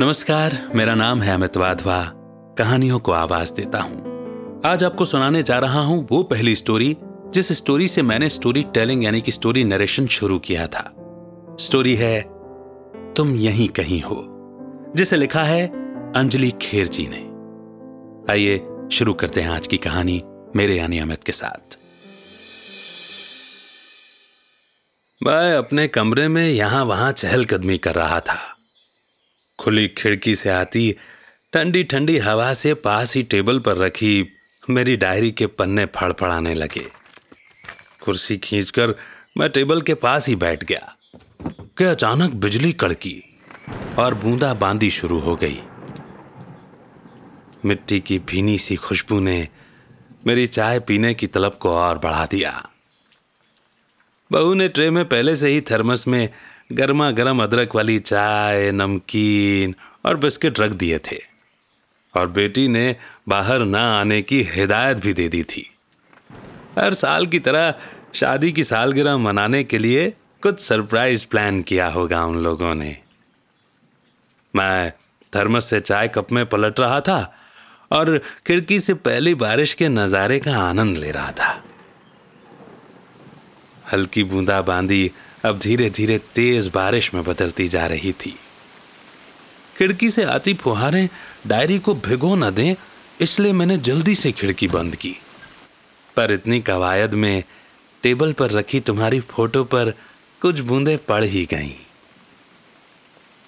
नमस्कार, मेरा नाम है अमित वाधवा। कहानियों को आवाज़ देता हूँ। आज आपको सुनाने जा रहा हूँ वो पहली स्टोरी जिस स्टोरी से मैंने स्टोरी टेलिंग यानी कि स्टोरी नरेशन शुरू किया था। स्टोरी है, तुम यहीं कहीं हो, जिसे लिखा है अंजलि खेर जी ने। आइए, शुरू करते हैं आज की कहानी मेरे यानी अमित के साथ। मैं अपने कमरे में यहाँ वहाँ चहलकदमी कर रहा था। खुली खिड़की से आती ठंडी ठंडी हवा से पास ही टेबल पर रखी, मेरी डायरी के पन्ने फड़फड़ाने लगे। कुर्सी खींचकर मैं टेबल के पास ही बैठ गया। कि अचानक बिजली कड़की और बूंदा बांदी शुरू हो गई। मिट्टी की भीनी सी खुशबू ने मेरी चाय पीने की तलब को और बढ़ा दिया। बहू ने ट्रे में पहले से ही थर्मस में गर्मा गर्म अदरक वाली चाय, नमकीन और बिस्किट रख दिए थे। और बेटी ने बाहर ना आने की हिदायत भी दे दी थी। हर साल की तरह शादी की सालगिरह मनाने के लिए कुछ सरप्राइज़ प्लान किया होगा उन लोगों ने। मैं थर्मस से चाय कप में पलट रहा था और खिड़की से पहली बारिश के नज़ारे का आनंद ले रहा था। हल्की बूंदा बांदी अब धीरे धीरे तेज बारिश में बदलती जा रही थी। खिड़की से आती फुहारें डायरी को भिगो न दें, इसलिए मैंने जल्दी से खिड़की बंद की। पर इतनी कवायद में टेबल पर रखी तुम्हारी फ़ोटो पर कुछ बूंदें पड़ ही गईं।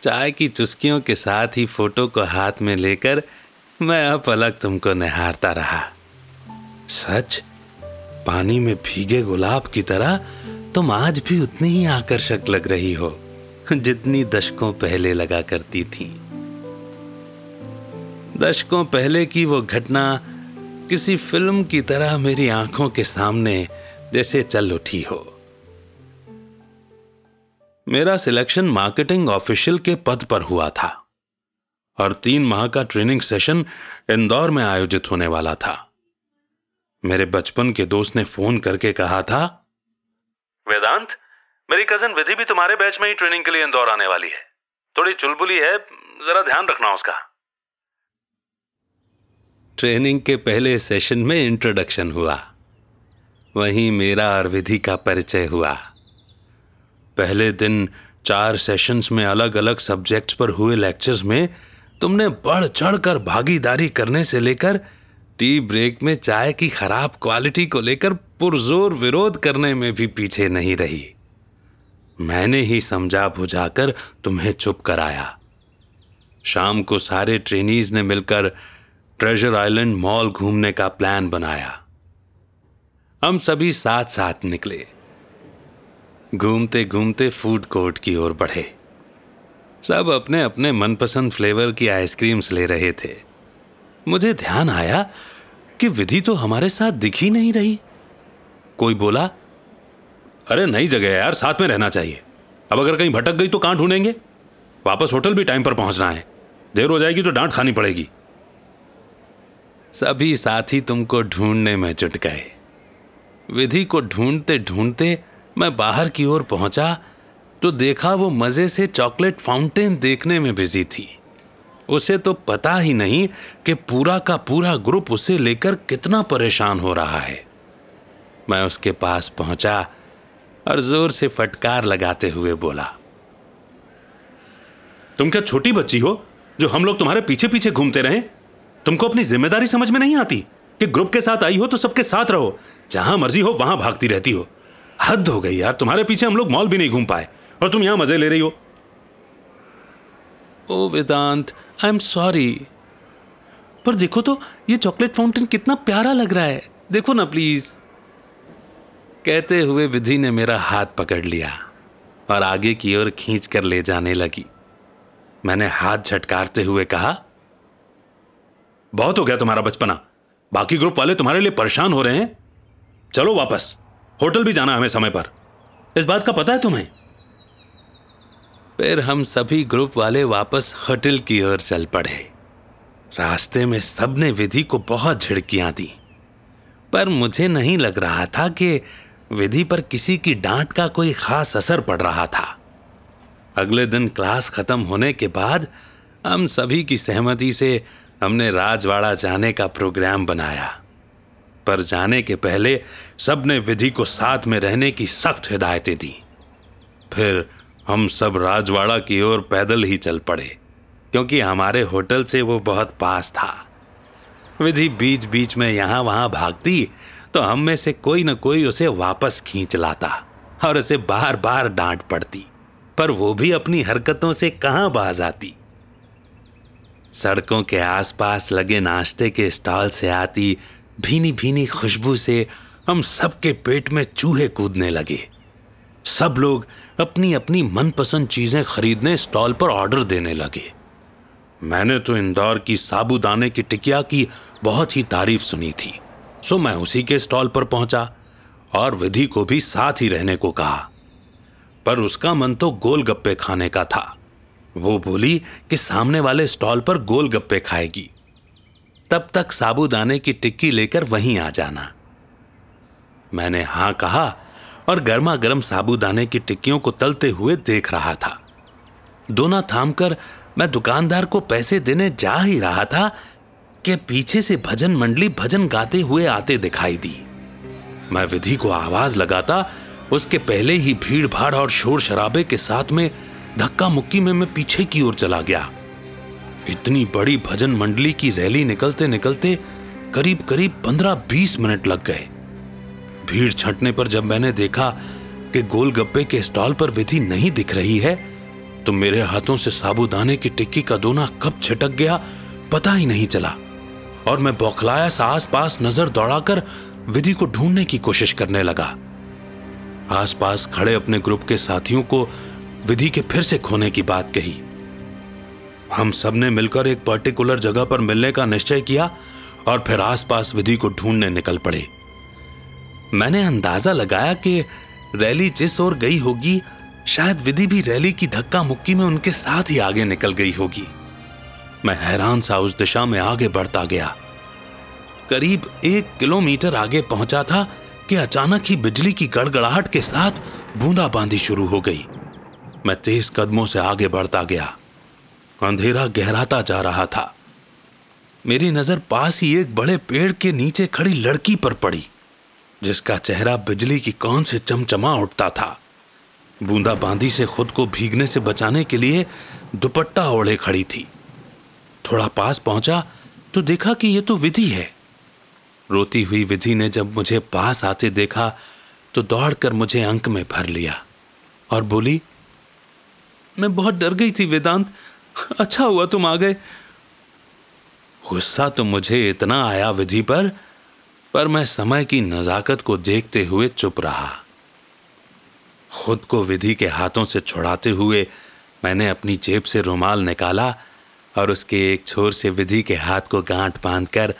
चाय की चुस्कियों के साथ ही फ़ोटो को हाथ में लेकर मैं अब अलग तुमको निहारता रहा। सच? पानी में भीगे गुलाब की तरह तुम आज भी उतनी ही आकर्षक लग रही हो, जितनी दशकों पहले लगा करती थी। दशकों पहले की वो घटना किसी फ़िल्म की तरह मेरी आँखों के सामने जैसे चल उठी हो। मेरा सिलेक्शन मार्केटिंग ऑफिशियल के पद पर हुआ था और तीन माह का ट्रेनिंग सेशन इंदौर में आयोजित होने वाला था। मेरे बचपन के दोस्त ने फ़ोन करके कहा था वेदांत मेरी कज़न विधि भी तुम्हारे बैच में ही ट्रेनिंग के लिए इंदौर आने वाली है। थोड़ी चुलबुली है, जरा ध्यान रखना उसका। ट्रेनिंग के पहले सेशन में इंट्रोडक्शन हुआ। वहीं मेरा और विधि का परिचय हुआ। पहले दिन चार सेशंस में अलग अलग सब्जेक्ट्स पर हुए लेक्चर्स में तुमने बढ़ चढ़कर भागीदारी करने से लेकर टी ब्रेक में चाय की खराब क्वालिटी को लेकर पुरजोर विरोध करने में भी पीछे नहीं रही। मैंने ही समझा बुझाकर तुम्हें चुप कराया। शाम को सारे ट्रेनीज ने मिलकर ट्रेजर आइलैंड मॉल घूमने का प्लान बनाया। हम सभी साथ साथ निकले। घूमते घूमते फ़ूड कोर्ट की ओर बढ़े। सब अपने अपने मनपसंद फ्लेवर की आइसक्रीम्स ले रहे थे। मुझे ध्यान आया कि विधि तो हमारे साथ दिख ही नहीं रही। कोई बोला, अरे, नई जगह है यार, साथ में रहना चाहिए। अब अगर कहीं भटक गई तो कहाँ ढूंढेंगे? वापस होटल भी टाइम पर पहुँचना है। देर हो जाएगी तो डांट खानी पड़ेगी। सभी साथी तुमको ढूँढने में जुट गए विधि को ढूंढते ढूंढते मैं बाहर की ओर पहुँचा तो देखा वो मज़े से चॉकलेट फाउंटेन देखने में बिज़ी थी। उसे तो पता ही नहीं कि पूरा का पूरा ग्रुप उसे लेकर कितना परेशान हो रहा है। मैं उसके पास पहुँचा और ज़ोर से फटकार लगाते हुए बोला, तुम क्या छोटी बच्ची हो जो हम लोग तुम्हारे पीछे पीछे घूमते रहे? तुमको अपनी ज़िम्मेदारी समझ में नहीं आती कि ग्रुप के साथ आई हो तो सबके साथ रहो। जहाँ मर्ज़ी हो, वहाँ भागती रहती हो। हद हो गई यार, तुम्हारे पीछे हम लोग मॉल भी नहीं घूम पाए और तुम यहाँ मज़े ले रही हो। ओ वेदांत आई एम सॉरी पर देखो तो ये चॉकलेट फाउंटेन कितना प्यारा लग रहा है। देखो ना प्लीज़ कहते हुए विधि ने मेरा हाथ पकड़ लिया और आगे की ओर खींच कर ले जाने लगी। मैंने हाथ झटकारते हुए कहा, बहुत हो गया तुम्हारा बचपना। बाकी ग्रुप वाले तुम्हारे लिए परेशान हो रहे हैं। चलो वापस। होटल भी जाना हमें समय पर। इस बात का पता है तुम्हें? फिर हम सभी ग्रुप वाले वापस होटल की ओर चल पड़े। रास्ते में सबने विधि को बहुत झिड़कियाँ दी, पर मुझे नहीं लग रहा था कि विधि पर किसी की डांट का कोई खास असर पड़ रहा था। अगले दिन क्लास खत्म होने के बाद हम सभी की सहमति से हमने राजवाड़ा जाने का प्रोग्राम बनाया। पर जाने के पहले सबने विधि को साथ में रहने की सख्त हिदायतें दी। फिर हम सब राजवाड़ा की ओर पैदल ही चल पड़े, क्योंकि हमारे होटल से वो बहुत पास था। विधि बीच बीच में यहाँ वहाँ भागती तो हम में से कोई न कोई उसे वापस खींच लाता और उसे बार बार डांट पड़ती, पर वो भी अपनी हरकतों से कहाँ बाज आती सड़कों के आसपास लगे नाश्ते के स्टॉल से आती भीनी भीनी खुशबू से हम सबके पेट में चूहे कूदने लगे। सब लोग अपनी अपनी मनपसंद चीज़ें खरीदने स्टॉल पर ऑर्डर देने लगे। मैंने तो इंदौर की साबुदाने की टिकिया की बहुत ही तारीफ़ सुनी थी। सो मैं उसी के स्टॉल पर पहुँचा और विधि को भी साथ ही रहने को कहा। पर उसका मन तो गोलगप्पे खाने का था। वो बोली कि सामने वाले स्टॉल पर गोलगप्पे खाएगी। तब तक साबुदाने की टिक्की लेकर वहीं आ जाना। मैंने हाँ कहा और गर्मा गर्म साबुदाने की टिक्कियों को तलते हुए देख रहा था। दोना थामकर, मैं दुकानदार को पैसे देने जा ही रहा था कि पीछे से भजन मंडली भजन गाते हुए आते दिखाई दी। मैं विधि को आवाज़ लगाता, उसके पहले ही भीड़ भाड़ और शोर शराबे के साथ में धक्का मुक्की में मैं पीछे की ओर चला गया। इतनी बड़ी भजन मंडली की रैली निकलते निकलते करीब करीब पंद्रह बीस मिनट लग गए। भीड़ छंटने पर जब मैंने देखा कि गोलगप्पे के स्टॉल पर विधि नहीं दिख रही है तो मेरे हाथों से साबुदाने की टिक्की का दोना कब छिटक गया, पता ही नहीं चला। और मैं बौखलाया सा आस पास नज़र दौड़ाकर विधि को ढूँढने की कोशिश करने लगा। आसपास खड़े अपने ग्रुप के साथियों को विधि के फिर से खोने की बात कही। हम सबने मिलकर एक पर्टिकुलर जगह पर मिलने का निश्चय किया और फिर आसपास विधि को ढूँढने निकल पड़े। मैंने अंदाज़ा लगाया कि रैली जिस ओर गई होगी, शायद विधि भी रैली की धक्का मुक्की में उनके साथ ही आगे निकल गई होगी। मैं हैरान सा उस दिशा में आगे बढ़ता गया। करीब एक किलोमीटर आगे पहुँचा था कि अचानक ही बिजली की गड़गड़ाहट के साथ बूंदाबांदी शुरू हो गई। मैं तेज कदमों से आगे बढ़ता गया। अंधेरा गहराता जा रहा था। मेरी नज़र पास ही एक बड़े पेड़ के नीचे खड़ी लड़की पर पड़ी। जिसका चेहरा बिजली की कौन से चमचमा उठता था। बूंदा बांदी से खुद को भीगने से बचाने के लिए दुपट्टा ओढ़े खड़ी थी। थोड़ा पास पहुँचा तो देखा कि यह तो विधि है। रोती हुई विधि ने जब मुझे पास आते देखा तो दौड़कर मुझे अंक में भर लिया और बोली, मैं बहुत डर गई थी वेदांत अच्छा हुआ तुम आ गए। गुस्सा तो मुझे इतना आया विधि पर पर मैं समय की नजाकत को देखते हुए चुप रहा। खुद को विधि के हाथों से छुड़ाते हुए मैंने अपनी जेब से रुमाल निकाला और उसके एक छोर से विधि के हाथ को गांठ बांधकर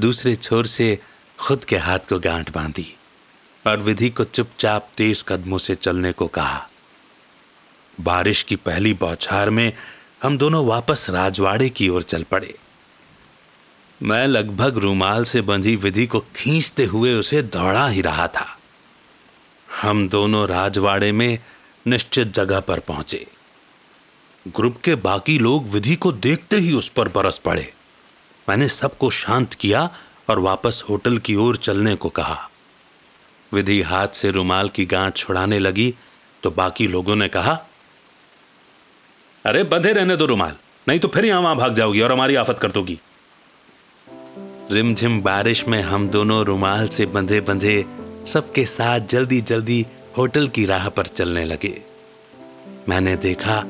दूसरे छोर से खुद के हाथ को गांठ बांधी और विधि को चुपचाप तेज कदमों से चलने को कहा। बारिश की पहली बौछार में हम दोनों वापस राजवाड़े की ओर चल पड़े। मैं लगभग रूमाल से बंधी विधि को खींचते हुए उसे दौड़ा ही रहा था। हम दोनों राजवाड़े में निश्चित जगह पर पहुँचे। ग्रुप के बाकी लोग विधि को देखते ही उस पर बरस पड़े। मैंने सबको शांत किया और वापस होटल की ओर चलने को कहा। विधि हाथ से रुमाल की गांठ छुड़ाने लगी तो बाकी लोगों ने कहा, अरे, बंधे रहने दो रुमाल, नहीं तो फिर यहाँ वहाँ भाग जाओगी और हमारी आफत कर दोगी। रिमझिम बारिश में हम दोनों रुमाल से बंधे बंधे सबके साथ जल्दी जल्दी होटल की राह पर चलने लगे। मैंने देखा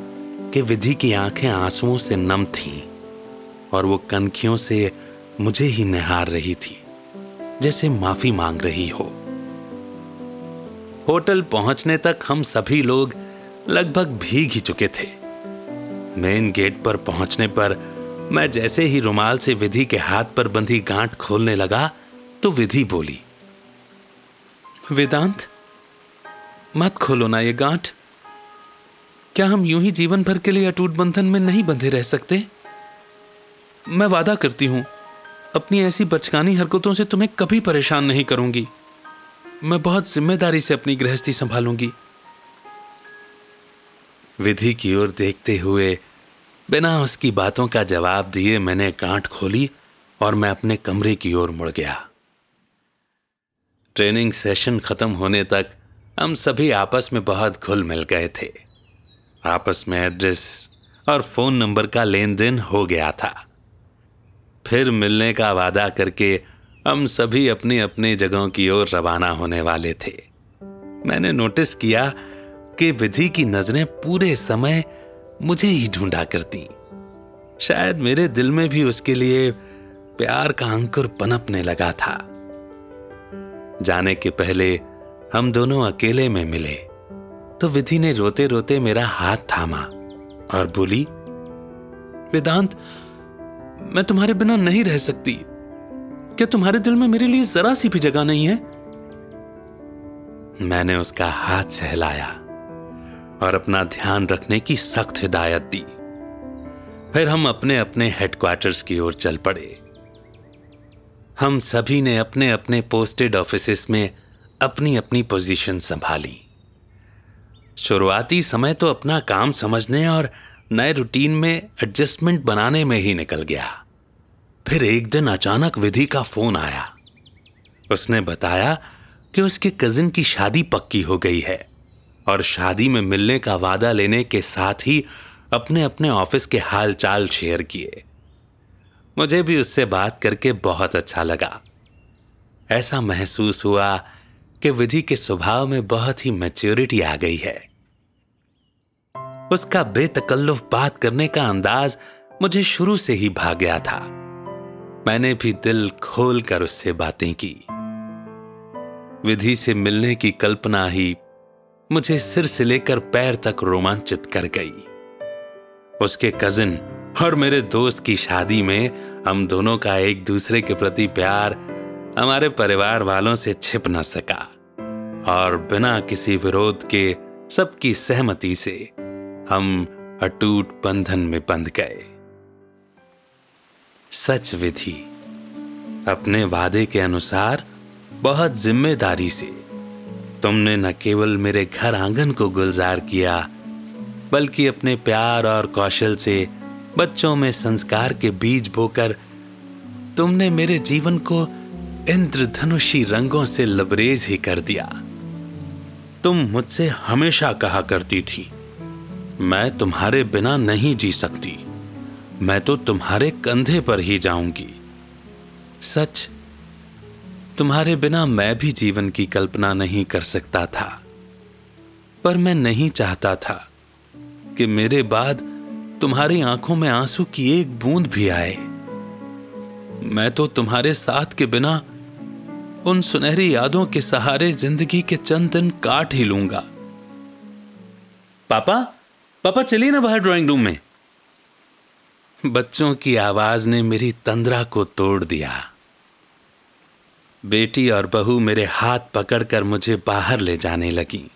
कि विधि की आँखें आंसुओं से नम थीं और वो कनखियों से मुझे ही निहार रही थी, जैसे माफ़ी मांग रही हो। होटल पहुँचने तक हम सभी लोग लगभग भीग ही चुके थे। मेन गेट पर पहुँचने पर मैं जैसे ही रुमाल से विधि के हाथ पर बंधी गांठ खोलने लगा तो विधि बोली, वेदांत, मत खोलो ना ये गांठ। क्या हम यूँ ही जीवन भर के लिए अटूट बंधन में नहीं बंधे रह सकते? मैं वादा करती हूँ, अपनी ऐसी बचकानी हरकतों से तुम्हें कभी परेशान नहीं करूँगी। मैं बहुत ज़िम्मेदारी से अपनी गृहस्थी संभालूँगी। विधि की ओर देखते हुए बिना उसकी बातों का जवाब दिए मैंने गांठ खोली और मैं अपने कमरे की ओर मुड़ गया। ट्रेनिंग सेशन खत्म होने तक हम सभी आपस में बहुत घुल मिल गए थे। आपस में एड्रेस और फ़ोन नंबर का लेन देन हो गया था। फिर मिलने का वादा करके हम सभी अपनी अपनी जगहों की ओर रवाना होने वाले थे। मैंने नोटिस किया कि विधि की नज़रें पूरे समय मुझे ही ढूंढा करती। शायद मेरे दिल में भी उसके लिए प्यार का अंकुर पनपने लगा था। जाने के पहले हम दोनों अकेले में मिले तो विधि ने रोते रोते मेरा हाथ थामा और बोली, वेदांत, मैं तुम्हारे बिना नहीं रह सकती। क्या तुम्हारे दिल में मेरे लिए जरा सी भी जगह नहीं है? मैंने उसका हाथ सहलाया। और अपना ध्यान रखने की सख्त हिदायत दी। फिर हम अपने अपने हेडक्वार्टर्स की ओर चल पड़े। हम सभी ने अपने अपने पोस्टेड ऑफ़िस में अपनी अपनी पोजीशन संभाली। शुरुआती समय तो अपना काम समझने और नए रूटीन में एडजस्टमेंट बनाने में ही निकल गया। फिर एक दिन अचानक विधि का फ़ोन आया। उसने बताया कि उसके कजिन की शादी पक्की हो गई है। और शादी में मिलने का वादा लेने के साथ ही अपने अपने ऑफ़िस के हाल चाल शेयर किए। मुझे भी उससे बात करके बहुत अच्छा लगा। ऐसा महसूस हुआ कि विधि के स्वभाव में बहुत ही मैच्योरिटी आ गई है। उसका बेतकल्लुफ बात करने का अंदाज मुझे शुरू से ही भाग गया था। मैंने भी दिल खोल कर उससे बातें की। विधि से मिलने की कल्पना ही मुझे सिर से लेकर पैर तक रोमांचित कर गई। उसके कजिन और मेरे दोस्त की शादी में हम दोनों का एक दूसरे के प्रति प्यार हमारे परिवार वालों से छिप न सका और बिना किसी विरोध के सबकी सहमति से हम अटूट बंधन में बंध गए। सच विधि, अपने वादे के अनुसार बहुत ज़िम्मेदारी से तुमने न केवल मेरे घर आँगन को गुलजार किया, बल्कि अपने प्यार और कौशल से बच्चों में संस्कार के बीज बोकर तुमने मेरे जीवन को इंद्रधनुषी रंगों से लबरेज ही कर दिया। तुम मुझसे हमेशा कहा करती थी, मैं तुम्हारे बिना नहीं जी सकती, मैं तो तुम्हारे कंधे पर ही जाऊँगी। सच तुम्हारे बिना मैं भी जीवन की कल्पना नहीं कर सकता था। पर मैं नहीं चाहता था कि मेरे बाद तुम्हारी आँखों में आँसू की एक बूंद भी आए। मैं तो तुम्हारे साथ के बिना उन सुनहरी यादों के सहारे ज़िंदगी के चंद दिन काट ही लूँगा। पापा पापा चलिए ना बाहर ड्राइंग रूम में। बच्चों की आवाज़ ने मेरी तंद्रा को तोड़ दिया। बेटी और बहू मेरे हाथ पकड़कर मुझे बाहर ले जाने लगी।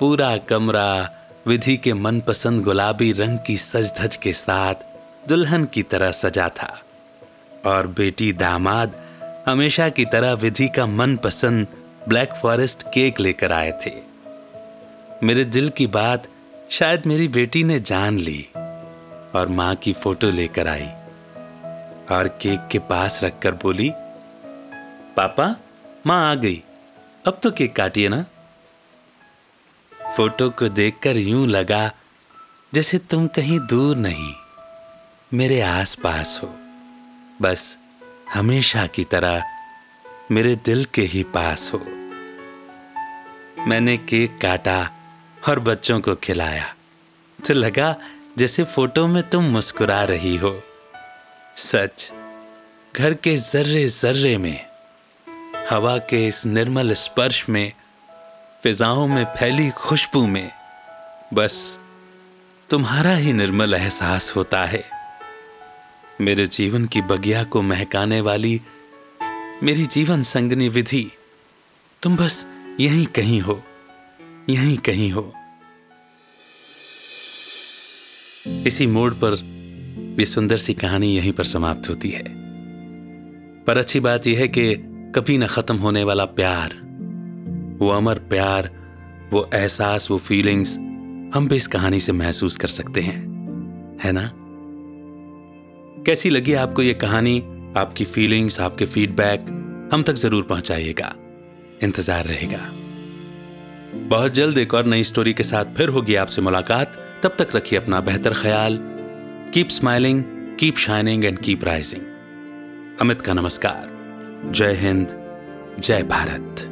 पूरा कमरा विधि के मनपसंद गुलाबी रंग की सज धज के साथ दुल्हन की तरह सजा था। और बेटी दामाद हमेशा की तरह विधि का मनपसंद ब्लैक फॉरेस्ट केक लेकर आए थे। मेरे दिल की बात शायद मेरी बेटी ने जान ली और माँ की फ़ोटो लेकर आई और केक के पास रखकर बोली पापा, माँ आ गई। अब तो केक काटिए ना। फ़ोटो को देखकर यूँ लगा जैसे तुम कहीं दूर नहीं, मेरे आसपास हो। बस हमेशा की तरह मेरे दिल के ही पास हो। मैंने केक काटा और बच्चों को खिलाया। तो लगा जैसे फ़ोटो में तुम मुस्कुरा रही हो। सच, घर के जर्रे जर्रे में हवा के इस निर्मल स्पर्श में, फिजाओं में फैली खुशबू में, बस तुम्हारा ही निर्मल एहसास होता है। मेरे जीवन की बगिया को महकाने वाली मेरी जीवन संगनी विधि, तुम बस यहीं कहीं हो, यहीं कहीं हो। इसी मोड़ पर भी सुंदर सी कहानी यहीं पर समाप्त होती है। पर अच्छी बात यह है कि कभी न खत्म होने वाला प्यार। वो अमर प्यार, वो एहसास, वो फीलिंग्स हम भी इस कहानी से महसूस कर सकते हैं। है ना? कैसी लगी आपको ये कहानी? आपकी फीलिंग्स आपके फीडबैक हम तक ज़रूर पहुंचाइएगा। इंतज़ार रहेगा। बहुत जल्द एक और नई स्टोरी के साथ फिर होगी आपसे मुलाकात। तब तक रखिए अपना बेहतर ख्याल। Keep smiling keep shining and keep rising Amit का नमस्कार। जय हिंद जय भारत।